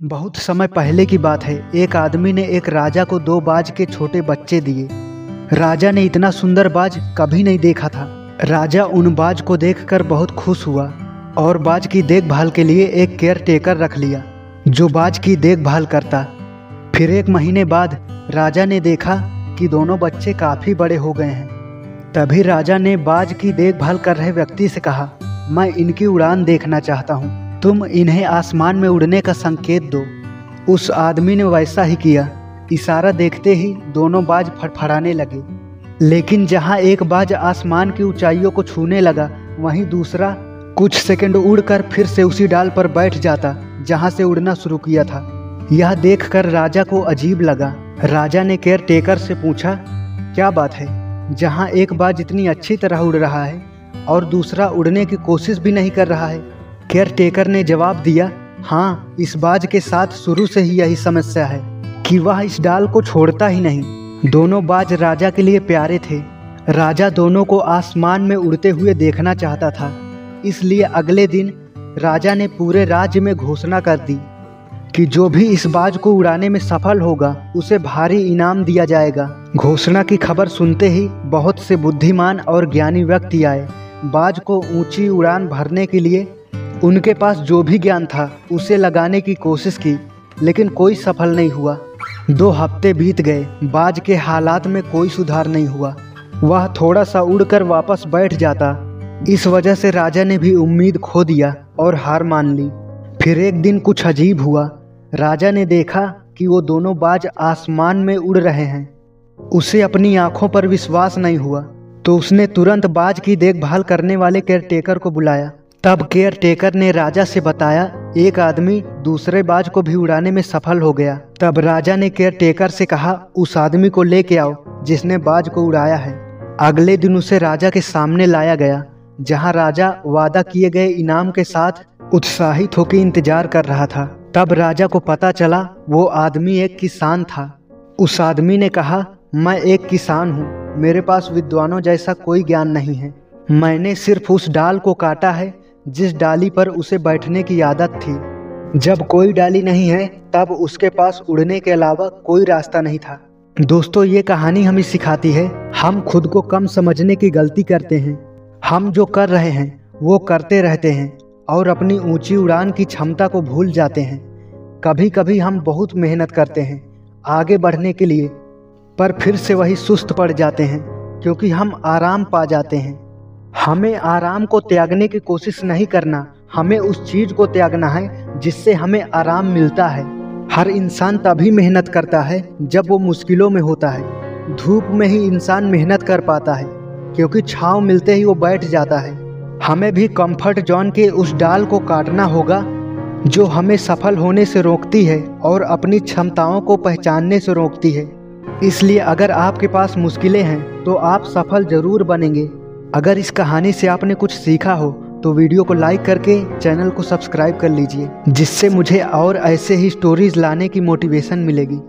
बहुत समय पहले की बात है। एक आदमी ने एक राजा को दो बाज के छोटे बच्चे दिए। राजा ने इतना सुंदर बाज कभी नहीं देखा था। राजा उन बाज को देखकर बहुत खुश हुआ और बाज की देखभाल के लिए एक केयर टेकर रख लिया, जो बाज की देखभाल करता। फिर एक महीने बाद राजा ने देखा कि दोनों बच्चे काफ़ी बड़े हो गए हैं। तभी राजा ने बाज की देखभाल कर रहे व्यक्ति से कहा, मैं इनकी उड़ान देखना चाहता हूँ। तुम इन्हें आसमान में उड़ने का संकेत दो। उस आदमी ने वैसा ही किया। इशारा देखते ही दोनों बाज फड़फड़ाने लगे। लेकिन जहाँ एक बाज आसमान की ऊंचाइयों को छूने लगा, वहीं दूसरा कुछ सेकंड उड़कर फिर से उसी डाल पर बैठ जाता, जहाँ से उड़ना शुरू किया था। यह देखकर राजा को अजीब लगा। राजा ने केयर टेकर से पूछा, क्या बात है? जहाँ एक बाज इतनी अच्छी तरह उड़ रहा है और दूसरा उड़ने की कोशिश भी नहीं कर रहा है केयर टेकर ने जवाब दिया हाँ इस बाज के साथ शुरू से ही यही समस्या है कि वह इस डाल को छोड़ता ही नहीं। दोनों बाज राजा के लिए प्यारे थे। राजा दोनों को आसमान में उड़ते हुए देखना चाहता था। इसलिए अगले दिन राजा ने पूरे राज्य में घोषणा कर दी कि जो भी इस बाज को उड़ाने में सफल होगा, उसे भारी इनाम दिया जाएगा। घोषणा की खबर सुनते ही बहुत से बुद्धिमान और ज्ञानी व्यक्ति आए। बाज को ऊँची उड़ान भरने के लिए उनके पास जो भी ज्ञान था, उसे लगाने की कोशिश की, लेकिन कोई सफल नहीं हुआ। दो हफ़्ते बीत गए, बाज के हालात में कोई सुधार नहीं हुआ। वह थोड़ा सा उड़कर वापस बैठ जाता। इस वजह से राजा ने भी उम्मीद खो दिया और हार मान ली। फिर एक दिन कुछ अजीब हुआ। राजा ने देखा कि वो दोनों बाज आसमान में उड़ रहे हैं। उसे अपनी आँखों पर विश्वास नहीं हुआ तो उसने तुरंत बाज की देखभाल करने वाले केयरटेकर को बुलाया। तब केयर टेकर ने राजा से बताया, एक आदमी दूसरे बाज को भी उड़ाने में सफल हो गया। तब राजा ने केयर टेकर से कहा, उस आदमी को लेके आओ, जिसने बाज को उड़ाया है। अगले दिन उसे राजा के सामने लाया गया, जहाँ राजा वादा किए गए इनाम के साथ उत्साहित होकर इंतज़ार कर रहा था। तब राजा को पता चला, वो आदमी एक किसान था। उस आदमी ने कहा, मैं एक किसान हूँ, मेरे पास विद्वानों जैसा कोई ज्ञान नहीं है। मैंने सिर्फ़ उस डाल को काटा है जिस डाली पर उसे बैठने की आदत थी। जब कोई डाली नहीं है, तब उसके पास उड़ने के अलावा कोई रास्ता नहीं था। दोस्तों, ये कहानी हमें सिखाती है, हम खुद को कम समझने की गलती करते हैं। हम जो कर रहे हैं, वो करते रहते हैं और अपनी ऊँची उड़ान की क्षमता को भूल जाते हैं। कभी कभी हम बहुत मेहनत करते हैं, आगे बढ़ने के लिए, पर फिर से वही सुस्त पड़ जाते हैं, क्योंकि हम आराम पा जाते हैं। हमें आराम को त्यागने की कोशिश नहीं करना, हमें उस चीज़ को त्यागना है जिससे हमें आराम मिलता है। हर इंसान तभी मेहनत करता है जब वो मुश्किलों में होता है। धूप में ही इंसान मेहनत कर पाता है, क्योंकि छाव मिलते ही वो बैठ जाता है। हमें भी कंफर्ट जोन के उस डाल को काटना होगा, जो हमें सफल होने से रोकती है और अपनी क्षमताओं को पहचानने से रोकती है। इसलिए अगर आपके पास मुश्किलें हैं तो आप सफल ज़रूर बनेंगे। अगर इस कहानी से आपने कुछ सीखा हो तो वीडियो को लाइक करके चैनल को सब्सक्राइब कर लीजिए, जिससे मुझे और ऐसे ही स्टोरीज लाने की मोटिवेशन मिलेगी।